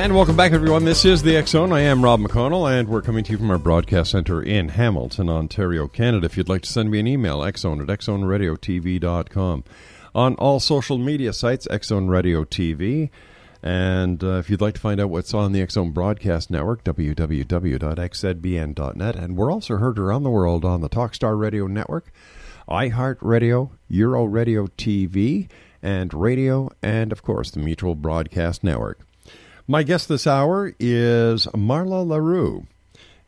And welcome back, everyone. This is the Zone. I am Rob McConnell, and we're coming to you from our broadcast center in Hamilton, Ontario, Canada. If you'd like to send me an email, xzone at xzoneradiotv.com. On all social media sites, Xzone Radio TV. And uh, if you'd like to find out what's on the Zone Broadcast Network, www.xzbn.net. And we're also heard around the world on the Talkstar Radio Network, iHeartRadio, Euro Radio TV, and radio, and of course the Mutual Broadcast Network. My guest this hour is Marla LaRue.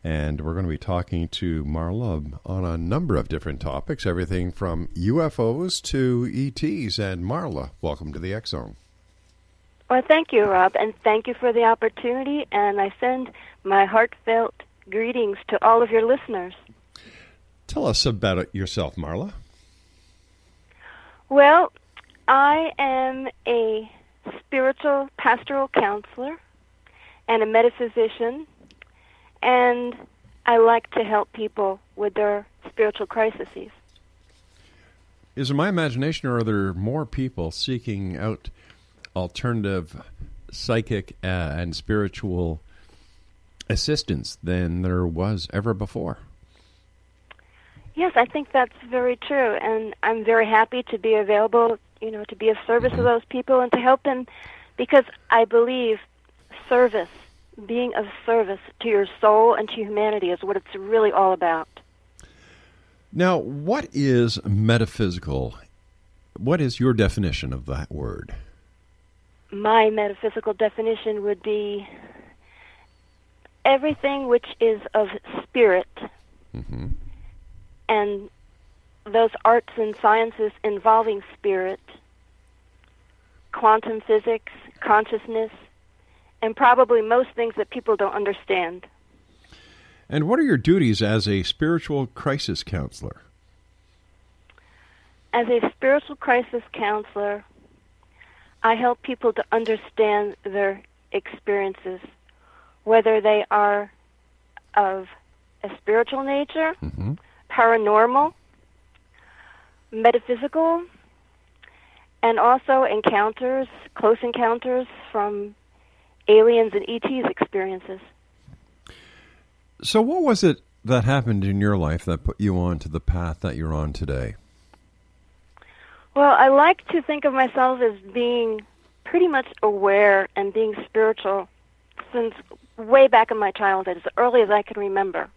And we're going to be talking to Marla on a number of different topics, everything from UFOs to ETs. And Marla, welcome to the X Zone. Well, thank you, Rob, and thank you for the opportunity. And I send my heartfelt greetings to all of your listeners. Tell us about it yourself, Marla. Well, I am a spiritual pastoral counselor and a metaphysician, and I like to help people with their spiritual crises. Is it my imagination, or are there more people seeking out alternative psychic uh, and spiritual assistance than there was ever before? Yes, I think that's very true, and I'm very happy to be available, you know, to be of service to those people and to help them because I believe service, being of service to your soul and to humanity is what it's really all about. Now, what is metaphysical? What is your definition of that word? My metaphysical definition would be everything which is of spirit Mm-hmm. and those arts and sciences involving spirit, quantum physics, consciousness, and probably most things that people don't understand. And what are your duties as a spiritual crisis counselor? As a spiritual crisis counselor, I help people to understand their experiences, whether they are of a spiritual nature, Mm-hmm. paranormal, metaphysical, and also encounters, close encounters from aliens and ETs experiences. So, what was it that happened in your life that put you on to the path that you're on today? Well, I like to think of myself as being pretty much aware and being spiritual since way back in my childhood, as early as I can remember.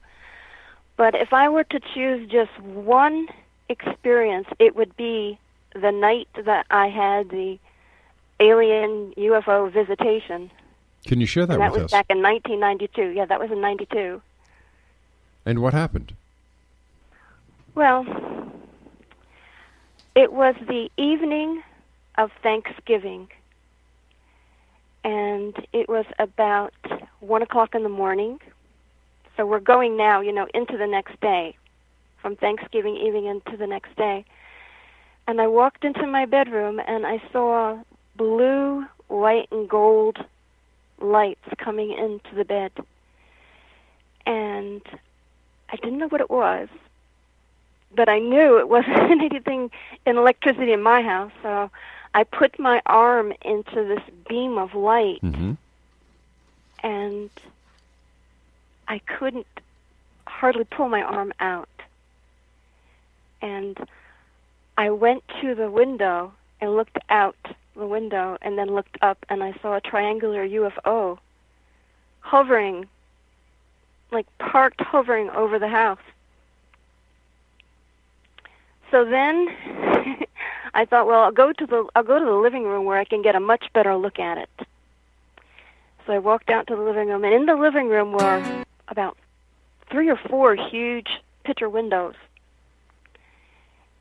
But if I were to choose just one experience, it would be the night that I had the alien UFO visitation. Can you share that and that with was us? back in 1992. Yeah, that was in 92. And what happened? Well, it was the evening of Thanksgiving, and it was about one o'clock in the morning. So we're going now, you know, into the next day, from Thanksgiving evening into the next day. And I walked into my bedroom and I saw blue, white, and gold lights coming into the bed. And I didn't know what it was, but I knew it wasn't anything in electricity in my house. So I put my arm into this beam of light, Mm-hmm. and I couldn't hardly pull my arm out. And I went to the window and looked out the window, and then looked up, and I saw a triangular UFO hovering, like parked hovering over the house. So then I thought, well, I'll go to the I'll go to the living room where I can get a much better look at it. So I walked out to the living room, and in the living room were about three or four huge picture windows.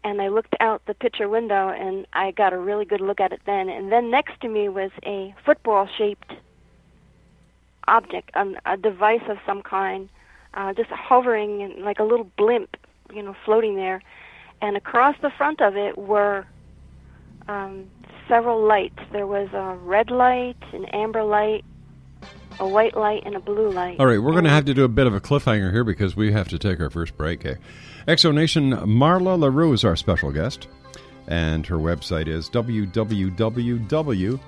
And I looked out the picture window, and I got a really good look at it then. And then next to me was a football-shaped object, um, a device of some kind, uh, just hovering like a little blimp, you know, floating there. And across the front of it were um, several lights. There was a red light, an amber light, a white light, and a blue light. All right, we're going to have to do a bit of a cliffhanger here because we have to take our first break. Exo Nation, Marla LaRue is our special guest, and her website is www.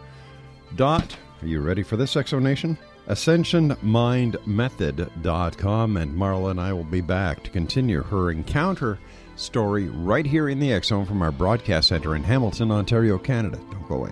dot. Are you ready for this, Exonation? AscensionMindMethod.com, and Marla and I will be back to continue her encounter story right here in the Zone from our broadcast center in Hamilton, Ontario, Canada. Don't go away.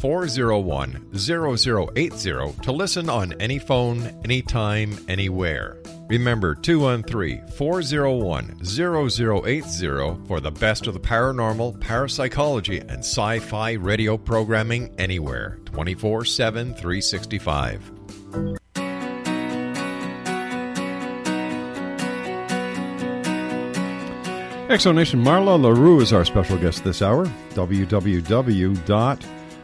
401 0080 to listen on any phone, anytime, anywhere. Remember 213 401 0080 for the best of the paranormal, parapsychology, and sci fi radio programming anywhere 24 7 365. Exonation Marla LaRue is our special guest this hour.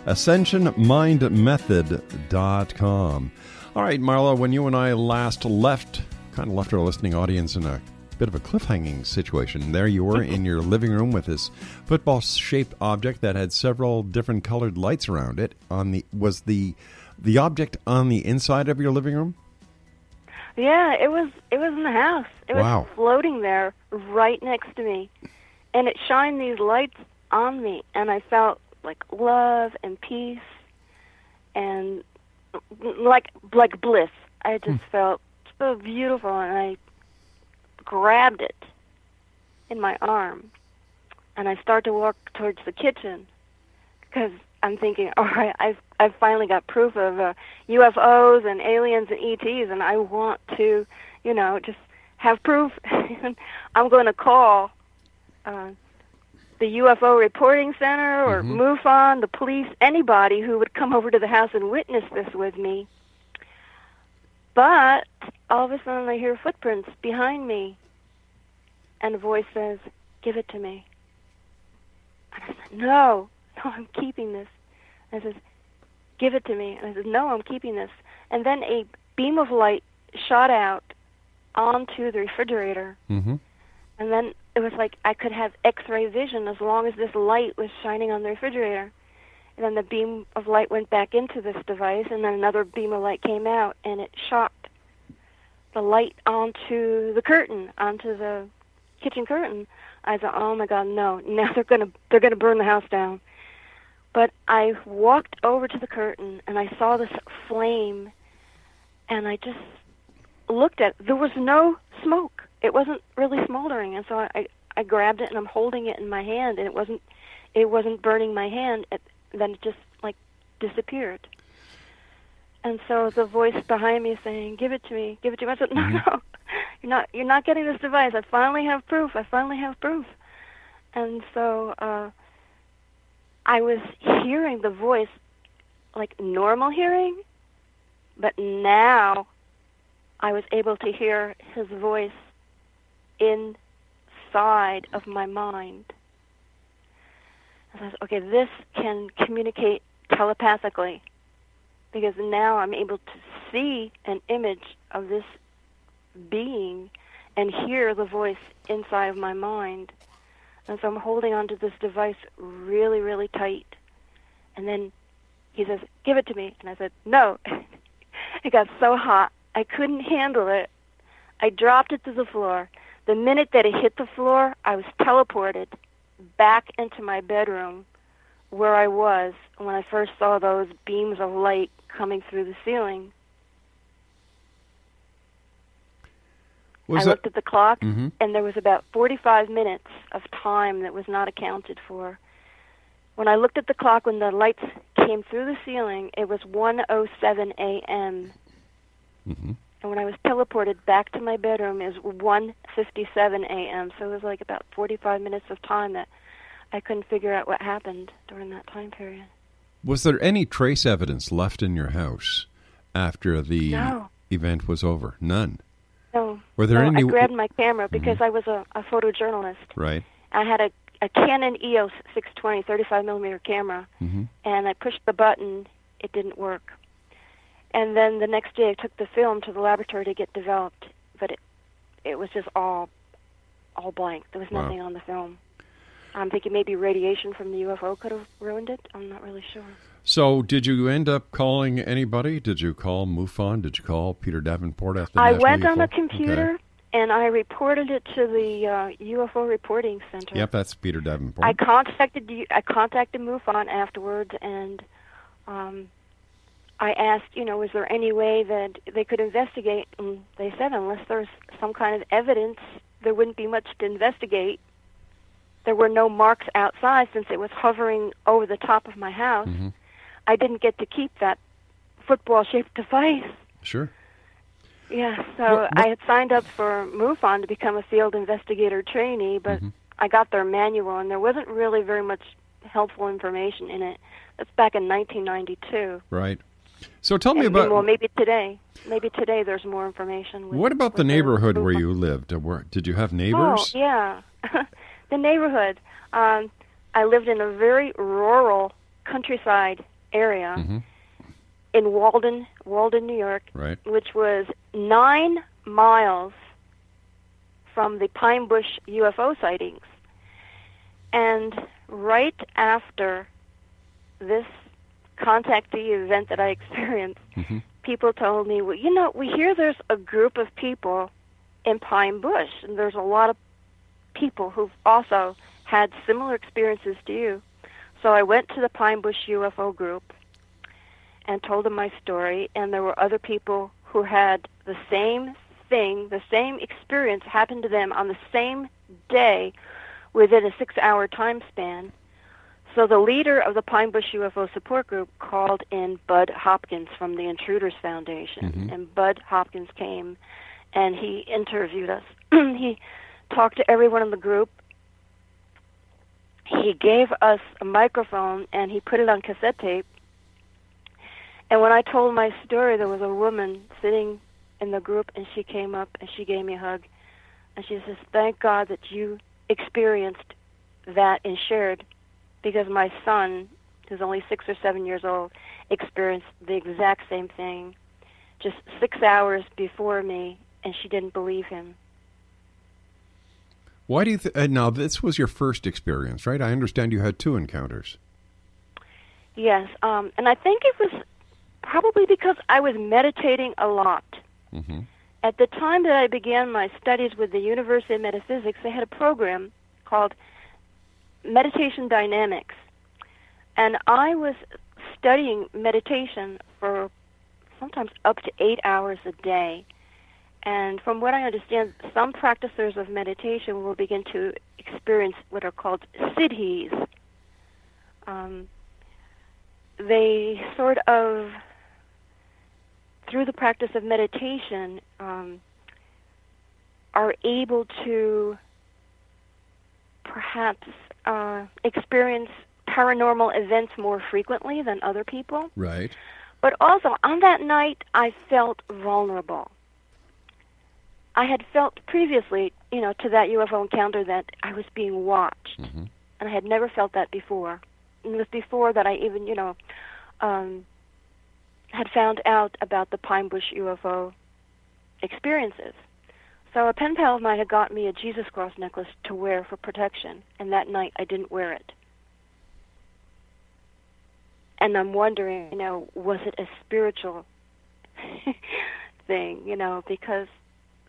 www.ascensionmindmethod.com. All right, Marla, when you and I last left, kind of left our listening audience in a bit of a cliffhanging situation. There you were in your living room with this football shaped object that had several different colored lights around it. On the was the the object on the inside of your living room? Yeah, it was it was in the house. It was Wow. floating there right next to me. And it shined these lights on me and I felt like love and peace and like like bliss. I just felt so beautiful, and I grabbed it in my arm, and I start to walk towards the kitchen because I'm thinking, all right, I've I've finally got proof of uh, UFOs and aliens and ETs, and I want to, you know, just have proof. I'm going to call uh, the UFO reporting center or MUFON, the police, anybody who would come over to the house and witness this with me. But all of a sudden, I hear footprints behind me, and a voice says, "Give it to me." And I said, "No, no, I'm keeping this." And I says, "Give it to me." And I said, "No, I'm keeping this." And then a beam of light shot out onto the refrigerator, Mm-hmm. and then it was like I could have X-ray vision as long as this light was shining on the refrigerator. And then the beam of light went back into this device, and then another beam of light came out, and it shot the light onto the curtain, onto the kitchen curtain. I thought, oh my God, no! Now they're gonna they're gonna burn the house down. But I walked over to the curtain, and I saw this flame, and I just looked at. It. There was no smoke. It wasn't really smoldering, and so I I grabbed it, and I'm holding it in my hand, and it wasn't it wasn't burning my hand. It, then it just like disappeared. And so the voice behind me saying, "Give it to me, give it to me." I said, "No, no, you're not. You're not getting this device. I finally have proof. I finally have proof." And so uh, I was hearing the voice like normal hearing, but now I was able to hear his voice inside of my mind. And I said, okay, this can communicate telepathically because now I'm able to see an image of this being and hear the voice inside of my mind. And so I'm holding onto this device really, really tight. And then he says, Give it to me. And I said, No. it got so hot. I couldn't handle it. I dropped it to the floor. The minute that it hit the floor, I was teleported back into my bedroom where I was when I first saw those beams of light coming through the ceiling. I that looked at the clock, Mhm. and there was about 45 minutes of time that was not accounted for. When I looked at the clock when the lights came through the ceiling, it was 1:07 a.m. Mhm. And when I was teleported back to my bedroom, it was 1:57 a.m. So it was like about 45 minutes of time that I couldn't figure out what happened during that time period. was there any trace evidence left in your house after the No. event was over? None. So Were there so any- Mm-hmm. I grabbed my camera because I was a, a photojournalist. Right. I had a, a Canon EOS 620 35 millimeter camera, Mm-hmm. and I pushed the button. It didn't work. And then the next day, I took the film to the laboratory to get developed, but it it was just all all blank. There was Wow. nothing on the film. I'm thinking maybe radiation from the UFO could have ruined it. I'm not really sure. So, did you end up calling anybody? Did you call MUFON? Did you call Peter Davenport the I National went on UFO? the computer Okay. and I reported it to the uh, UFO reporting center. Yep, that's Peter Davenport. I contacted you. I contacted MUFON afterwards, and um, I asked, you know, was there any way that they could investigate? And they said, unless there's some kind of evidence, there wouldn't be much to investigate. There were no marks outside since it was hovering over the top of my house. Mhm. I didn't get to keep that football-shaped device. Sure. Yeah, so What- what- I had signed up for MUFON to become a field investigator trainee, but Mm-hmm. I got their manual and there wasn't really very much helpful information in it. That's back in 1992. Right. So, tell me And- about well, maybe today. Maybe today there's more information. With, what about the neighborhood where you lived? Uh, did you have neighbors? Oh, yeah. the neighborhood. Um, I lived in a very rural countryside area Mhm. in Walden, Walden, New York, Right. which was nine miles from the Pine Bush UFO sightings. And right after this contactee event that I experienced, Mhm. people told me, well, you know, we hear there's a group of people in Pine Bush, and there's a lot of people who've also had similar experiences to you. So I went to the Pine Bush UFO group and told them my story, and there were other people who who had the same thing, the same experience happened to them on the same day within a six hour time span. So the leader of the Pine Bush UFO support group called in Bud Hopkins from the Intruders Foundation. Mhm. And Bud Hopkins came and he interviewed us. he talked to everyone in the group. He gave us a microphone and he put it on cassette tape. And when I told my story, there was a woman sitting in the group and she came up and she gave me a hug. And she says, Thank God that you experienced that and shared because my son, who's only six or seven years old, experienced the exact same thing just six hours before me, and she didn't believe him. Why do you th- uh, now? This was your first experience, right? I understand you had two encounters. Yes, um, and I think it was probably because I was meditating a lot. Mm-hmm. At the time that I began my studies with the University of Metaphysics, they had a program called Meditation Dynamics. And I was studying meditation for sometimes up to eight hours a day. And from what I understand, some practitioners of meditation will begin to experience what are called siddhis. Um, they sort of through the practice of meditation, um, are able to perhaps uh, experience paranormal events more frequently than other people. Right. But also, on that night, I felt vulnerable. I had felt previously, you know, to that UFO encounter that I was being watched. Mm-hmm. And I had never felt that before. And it was before that I even, you know, um, had found out about the Pine Bush UFO experiences. So a pen pal of mine had got me a Jesus cross necklace to wear for protection, and that night I didn't wear it. And I'm wondering, you know, was it a spiritual thing, you know, because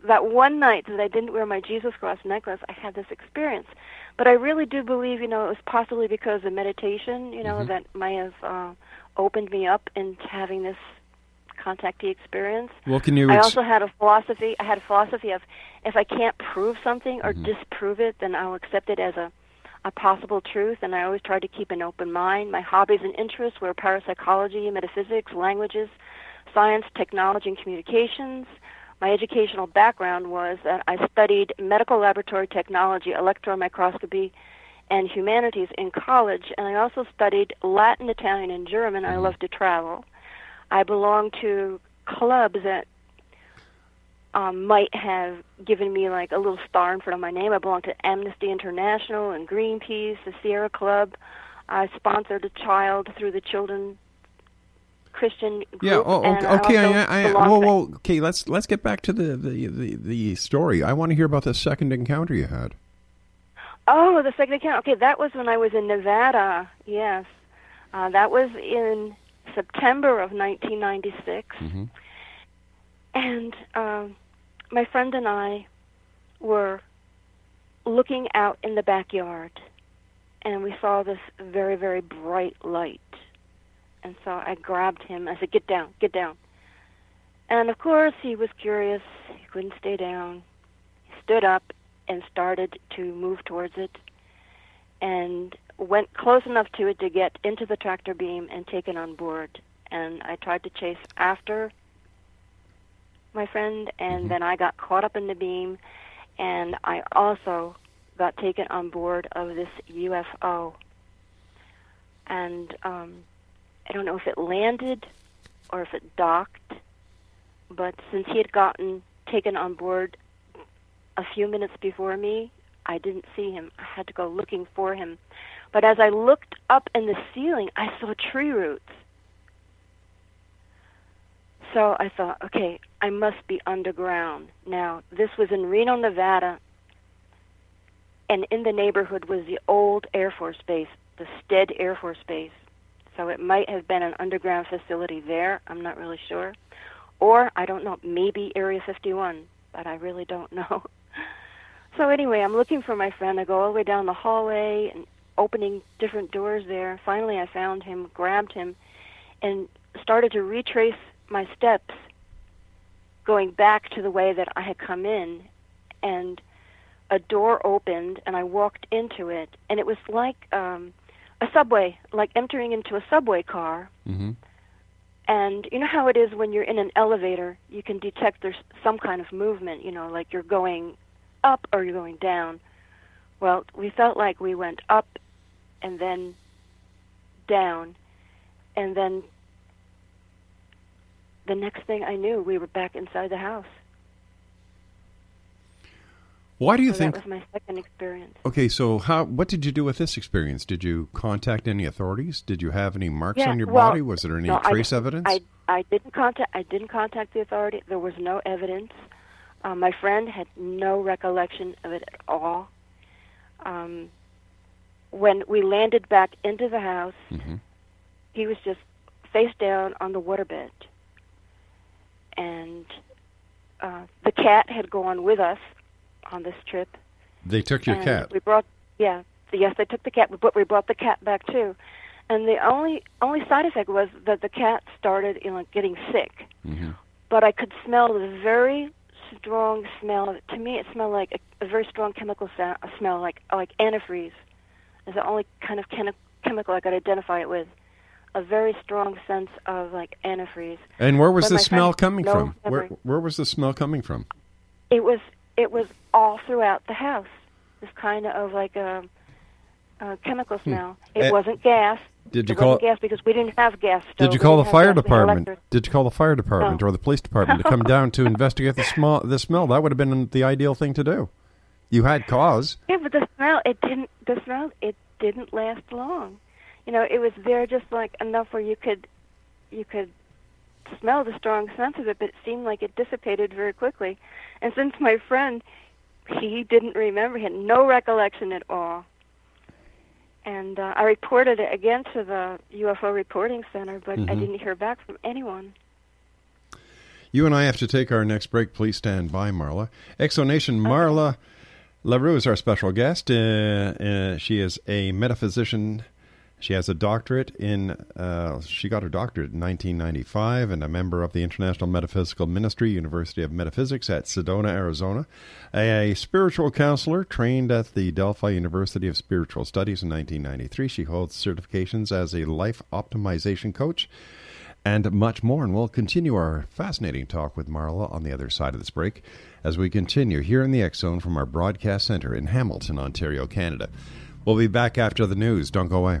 that one night that I didn't wear my Jesus cross necklace, I had this experience. But I really do believe, you know, it was possibly because of meditation, you know, Mhm. that might have uh, opened me up into having this contactee experience. Well, can you? I also had a philosophy. I had a philosophy of if I can't prove something or Mhm. disprove it, then I'll accept it as a a possible truth. And I always tried to keep an open mind. My hobbies and interests were parapsychology, metaphysics, languages, science, technology, and communications. My educational background was that I studied medical laboratory technology, electron microscopy, and humanities in college, and I also studied Latin, Italian, and German. I love to travel. I belong to clubs that um, might have given me like a little star in front of my name. I belong to Amnesty International and Greenpeace, the Sierra Club. I sponsored a child through the Children Christian group. yeah. Oh, and okay. I okay I, I, whoa, whoa. Okay. Let's let's get back to the the, the, the story. I want to hear about the second encounter you had. Oh, the second encounter. Okay, that was when I was in Nevada. Yes, uh, that was in September of 1996, Mm-hmm. and um, my friend and I were looking out in the backyard, and we saw this very, very bright light. And so I grabbed him. I said, "Get down, get down." And of course, he was curious. He couldn't stay down. He stood up and started to move towards it and went close enough to it to get into the tractor beam and take it on board. And I tried to chase after my friend, and then I got caught up in the beam, and I also got taken on board of this UFO. And um, I don't know if it landed or if it docked, but since he had gotten taken on board a few minutes before me, I didn't see him. I had to go looking for him. But as I looked up in the ceiling, I saw tree roots. So I thought, okay, I must be underground. Now, this was in Reno, Nevada, and in the neighborhood was the old Air Force Base, the Stead Air Force Base. So it might have been an underground facility there. I'm not really sure. Or, I don't know, maybe Area 51, but I really don't know. So anyway, I'm looking for my friend. I go all the way down the hallway and opening different doors there. Finally, I found him, grabbed him, and started to retrace my steps going back to the way that I had come in, and a door opened, and I walked into it, and it was like um, a subway, like entering into a subway car. Mm-hmm. And you know how it is when you're in an elevator, you can detect there's some kind of movement, you know, like you're going up or you're going down. Well, we felt like we went up and then down, and then the next thing I knew, we were back inside the house. Why do you so think? that was my second experience? Okay, so how? What did you do with this experience? Did you contact any authorities? Did you have any marks Yeah, on your well, body? Was there any no, I- trace evidence? I I didn't contact I didn't contact the authority. There was no evidence. Um, my friend had no recollection of it at all. Um, when we landed back into the house, Mhm. he was just face down on the waterbed, and uh, the cat had gone with us on this trip. They took your cat. We brought, yeah, yes, they took the cat, but we brought the cat back too. And the only only side effect was that the cat started, you know, getting sick. Mhm. But I could smell the very strong smell. To me, it smelled like a, a very strong chemical sa- smell, like like antifreeze. Is the only kind of chemi- chemical I could identify it with. A very strong sense of like antifreeze. And where was But the smell coming no from? Where memory. Where was the smell coming from? It was it was all throughout the house. This kind of like a, a chemical smell. It Eh, wasn't gas. Did you it call? wasn't gas because we didn't have gas. Stove. Did you call the fire gas. We had department? Did you call the fire department No. or the police department to come down to investigate the smell? The smell that would have been the ideal thing to do. You had cause. Yeah, but the smell it didn't. The smell it didn't last long. You know, it was there just like enough where you could, you could smell the strong sense of it, but it seemed like it dissipated very quickly. And since my friend, he didn't remember, he had no recollection at all. And uh, I reported it again to the UFO reporting center, but I Mhm. didn't hear back from anyone. You and I have to take our next break. Please stand by, Marla. Exonation Marla LaRue is our special guest. Uh, uh, she is a metaphysician. She has a doctorate in, uh, she got her doctorate in 1995 and a member of the International Metaphysical Ministry, University of Metaphysics at Sedona, Arizona. A spiritual counselor trained at the Delphi University of Spiritual Studies in 1993. She holds certifications as a life optimization coach and much more. And we'll continue our fascinating talk with Marla on the other side of this break as we continue here in the X Zone from our broadcast center in Hamilton, Ontario, Canada. We'll be back after the news. Don't go away.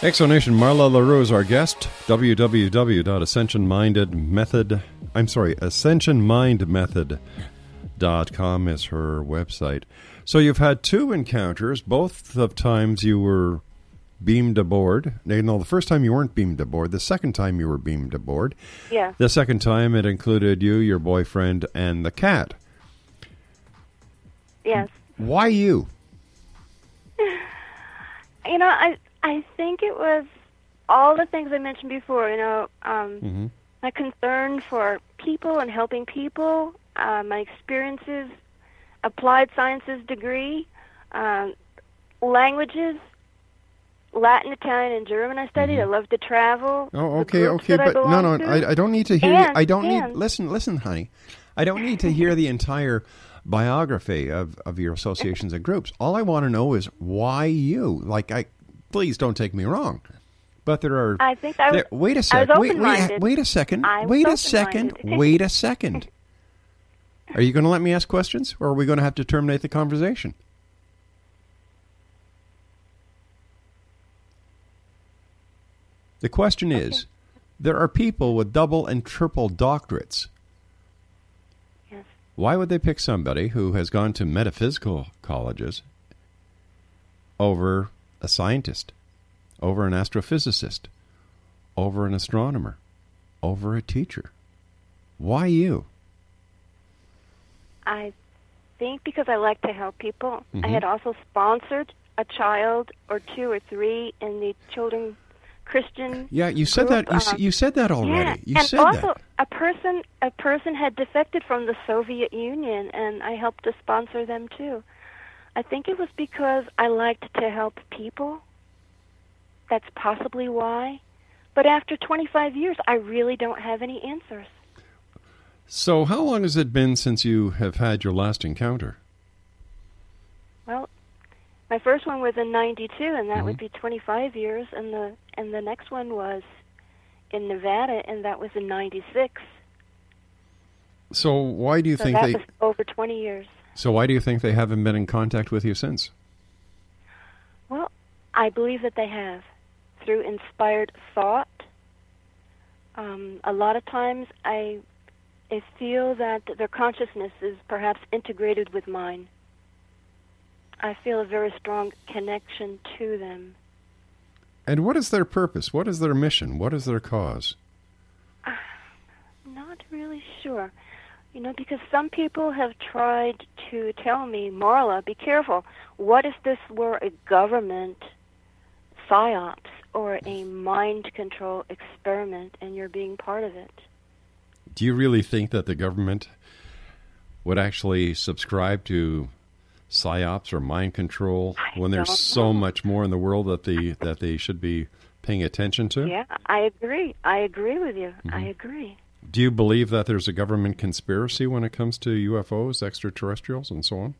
Exonation Marla LaRue is our guest. www.ascensionmindedmethod I'm sorry, ascensionmindmethod.com is her website. So you've had two encounters, both of times you were beamed aboard. No, the first time you weren't beamed aboard, the second time you were beamed aboard. Yeah. The second time it included you, your boyfriend, and the cat. Yes. Why you? You know, I I think it was all the things I mentioned before. You know, um, Mm-hmm. my concern for people and helping people, uh, my experiences, applied sciences degree, um, languages, Latin, Italian, and German. I studied. I love to travel. Oh, okay, okay, but no, no. I, I don't need to hear. And- the, I don't and- need. Listen, listen, honey. I don't need to hear the entire biography of, of your associations and groups. All I want to know is why you. Like, I please don't take me wrong, but there are. I think I was- there- wait a second. Wait, wait, wait a second. Wait a second. Wait a second. Are you going to let me ask questions, or are we going to have to terminate the conversation? The question is there are people with double and triple doctorates. Yes. Why would they pick somebody who has gone to metaphysical colleges over a scientist, over an astrophysicist, over an astronomer, over a teacher? Why you? I think because I like to help people. I Mhm. had also sponsored a child or two or three in the children Christian. Yeah, you said group, that. You, s- um, you said that already. Yeah, You and said also that. a person a person had defected from the Soviet Union, and I helped to sponsor them too. I think it was because I liked to help people. That's possibly why. But after 25 years, I really don't have any answers. So, how long has it been since you have had your last encounter? Well, my first one was in '92, and that Mhm. would be 25 years, and the and the next one was in Nevada, and that was in '96. So, why do you So think they? over 20 years. So, why do you think they haven't been in contact with you since? Well, I believe that they have through inspired thought. Um, a lot of times, I I feel that their consciousness is perhaps integrated with mine. I feel a very strong connection to them. And what is their purpose? What is their mission? What is their cause? Not really sure. You know, because some people have tried to tell me, Marla, be careful. What if this were a government psyops or a mind control experiment and you're being part of it? Do you really think that the government would actually subscribe to psyops or mind control when there's so much more in the world that the that they should be paying attention to? Yeah, I agree. I agree with you. I Mm-hmm. agree. Do you believe that there's a government conspiracy when it comes to UFOs, extraterrestrials, and so on?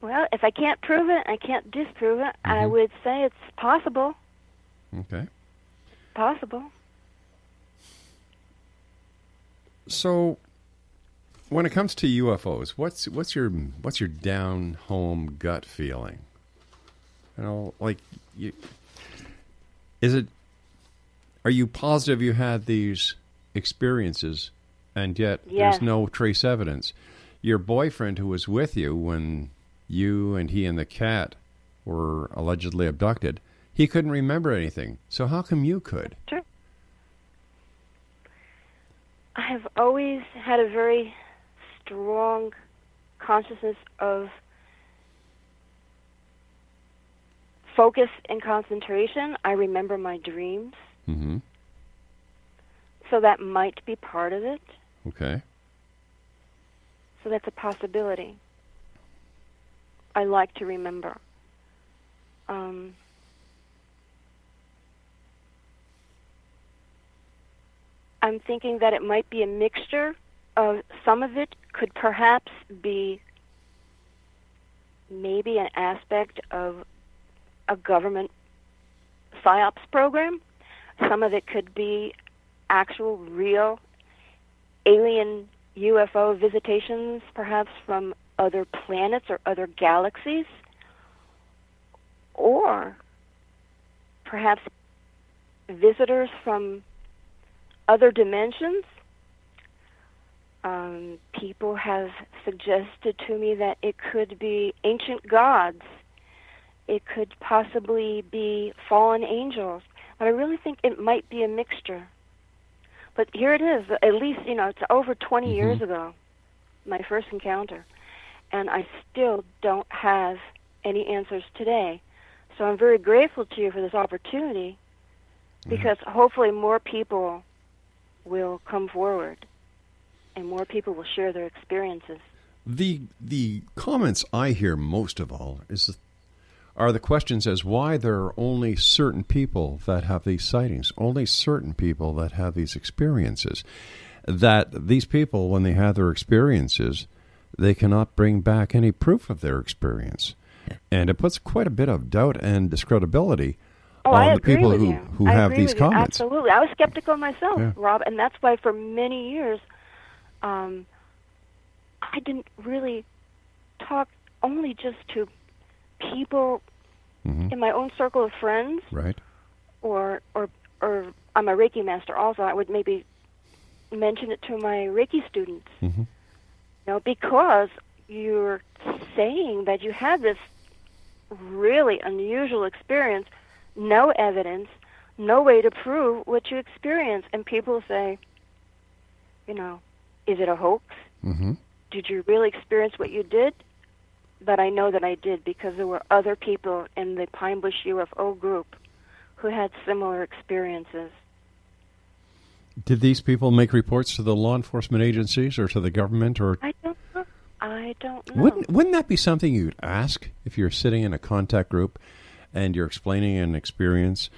Well, if I can't prove it, I can't disprove it. I Mhm. would say it's possible. Okay. Possible. So, when it comes to UFOs, what's what's your what's your down home gut feeling? You know, like you, is it? Are you positive you had these experiences, and yet Yes. there's no trace evidence? Your boyfriend, who was with you when you and he and the cat were allegedly abducted, he couldn't remember anything. So how come you could? Sure. I have always had a very strong consciousness of focus and concentration. I remember my dreams, Mm-hmm. so that might be part of it. Okay. So that's a possibility. I like to remember. Um, I'm thinking that it might be a mixture of some of it could perhaps be maybe an aspect of a government psyops program. Some of it could be actual, real alien UFO visitations, perhaps from other planets or other galaxies, or perhaps visitors from other dimensions. Um, people have suggested to me that it could be ancient gods. It could possibly be fallen angels. But I really think it might be a mixture. But here it is. At least, you know, it's over 20 years ago, my first encounter. And I still don't have any answers today. So I'm very grateful to you for this opportunity because hopefully more people will come forward and more people will share their experiences. The the comments I hear most of all is are the questions as why there are only certain people that have these sightings, only certain people that have these experiences. That these people, when they have their experiences, they cannot bring back any proof of their experience. And it puts quite a bit of doubt and discredibility Oh, on the people who, you. who I have these with you. comments. Absolutely, I was skeptical myself, Yeah. Rob, and that's why for many years, um, I didn't really talk only just to people Mhm. in my own circle of friends, Right. or or or I'm a Reiki master. Also, I would maybe mention it to my Reiki students. Mhm. You know, because you're saying that you had this really unusual experience, no evidence, no way to prove what you experience. and people say, you know, is it a hoax? Mm-hmm. Did you really experience what you did? But I know that I did because there were other people in the Pine Bush UFO group who had similar experiences. Did these people make reports to the law enforcement agencies or to the government or I don't know. I don't know. Wouldn't wouldn't that be something you'd ask if you're sitting in a contact group and you're explaining an experience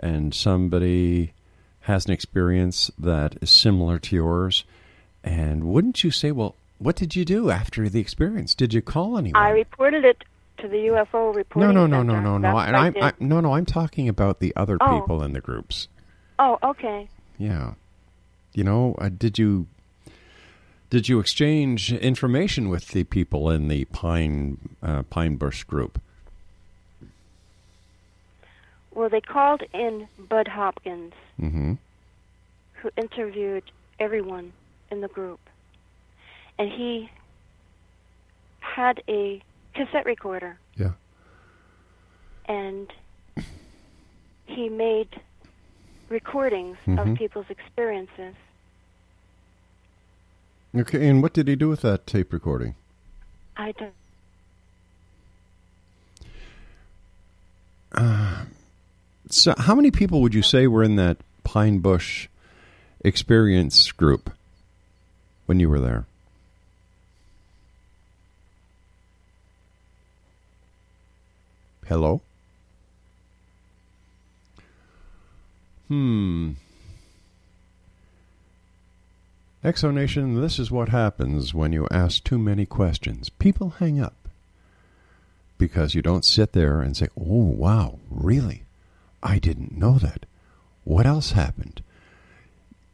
and somebody has an experience that is similar to yours and wouldn't you say, "Well, what did you do after the experience? Did you call anyone?" I reported it to the UFO report. no, no, no, no, no, no. I, what I I'm. I, no, no. I'm talking about the other Oh. people in the groups. Oh, okay. Yeah. You know, uh, did you did you exchange information with the people in the Pine uh, Pine Bush group? Well, they called in Bud Hopkins, Mm-hmm. who interviewed everyone in the group. And he had a cassette recorder, Yeah. and he made recordings Mhm. of people's experiences. Okay, and what did he do with that tape recording? I don't. So, how many people would you say were in that Pine Bush experience group when you were there? Hello? Hmm. Exonation, this is what happens when you ask too many questions. People hang up because you don't sit there and say, oh, wow, really? I didn't know that. What else happened?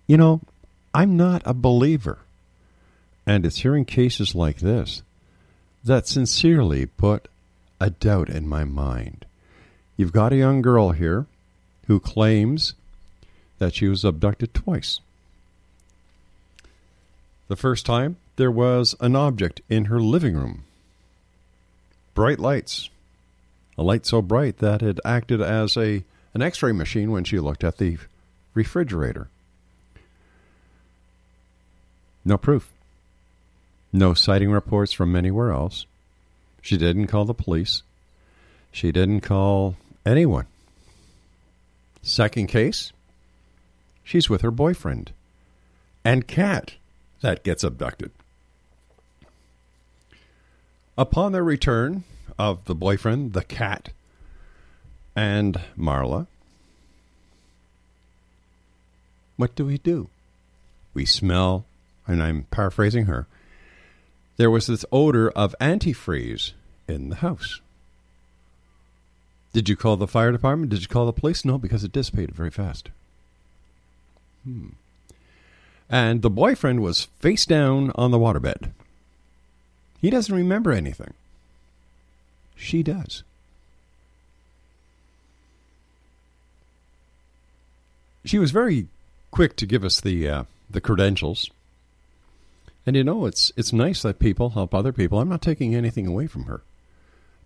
You know, I'm not a believer. And it's hearing cases like this that sincerely put a doubt in my mind. You've got a young girl here who claims that she was abducted twice. The first time, there was an object in her living room. Bright lights. A light so bright that it acted as a an x-ray machine when she looked at the refrigerator. No proof. No sighting reports from anywhere else. She didn't call the police. She didn't call anyone. Second case, she's with her boyfriend and cat that gets abducted. Upon the return of the boyfriend, the cat, and Marla, what do we do? We smell, and I'm paraphrasing her, there was this odor of antifreeze in the house. Did you call the fire department? Did you call the police? No, because it dissipated very fast. Hmm. And the boyfriend was face down on the waterbed. He doesn't remember anything. She does. She was very quick to give us the uh, the credentials. And you know, it's it's nice that people help other people. I'm not taking anything away from her.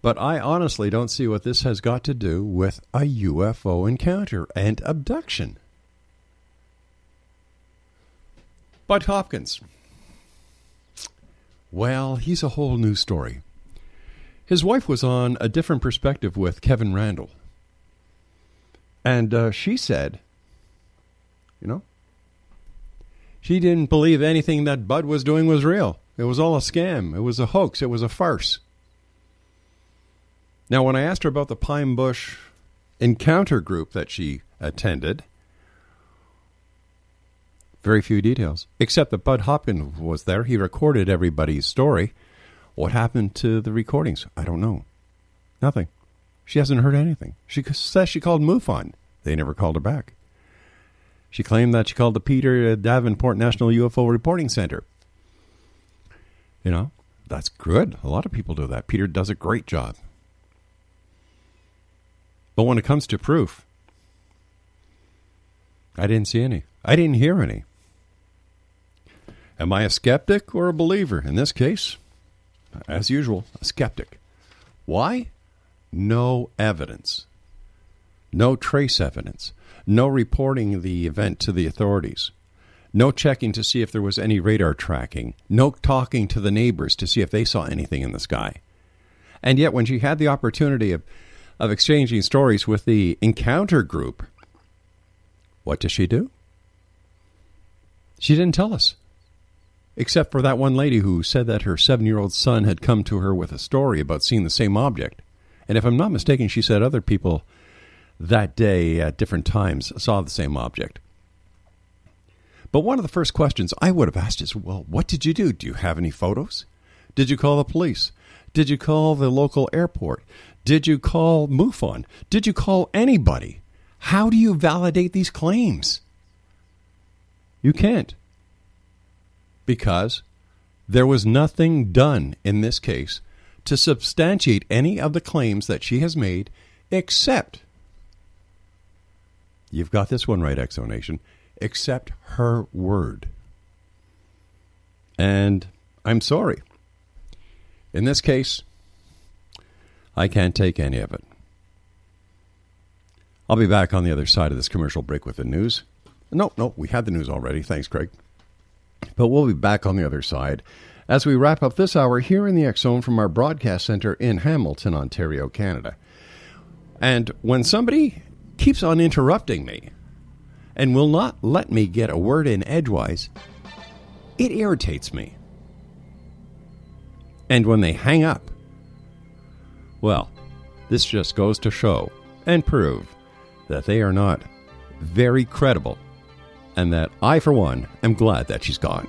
But I honestly don't see what this has got to do with a UFO encounter and abduction. Bud Hopkins. Well, he's a whole new story. His wife was on a different perspective with Kevin Randle. And uh, she said, you know, she didn't believe anything that Bud was doing was real. It was all a scam. It was a hoax. It was a farce. Now, when I asked her about the Pine Bush encounter group that she attended, very few details, except that Bud Hopkins was there. He recorded everybody's story. What happened to the recordings? I don't know. Nothing. She hasn't heard anything. She says she called MUFON. They never called her back. She claimed that she called the Peter Davenport National UFO Reporting Center. You know, that's good. A lot of people do that. Peter does a great job. But when it comes to proof, I didn't see any. I didn't hear any. Am I a skeptic or a believer? In this case, as usual, a skeptic. Why? No evidence. No trace evidence. No reporting the event to the authorities. No checking to see if there was any radar tracking. No talking to the neighbors to see if they saw anything in the sky. And yet, when she had the opportunity of, of exchanging stories with the encounter group, what does she do? She didn't tell us. Except for that one lady who said that her seven year old son had come to her with a story about seeing the same object. And if I'm not mistaken, she said other people that day at different times saw the same object. But one of the first questions I would have asked is, well, what did you do? Do you have any photos? Did you call the police? Did you call the local airport? Did you call MUFON? Did you call anybody? How do you validate these claims? You can't. Because there was nothing done in this case to substantiate any of the claims that she has made, except you've got this one right, Exonation, Accept her word. And I'm sorry. In this case, I can't take any of it. I'll be back on the other side of this commercial break with the news. No, no, we had the news already. Thanks, Craig. But we'll be back on the other side as we wrap up this hour here in the Zone from our broadcast center in Hamilton, Ontario, Canada. And when somebody keeps on interrupting me and will not let me get a word in edgewise, it irritates me. And when they hang up, well, this just goes to show and prove that they are not very credible, and that I, for one, am glad that she's gone.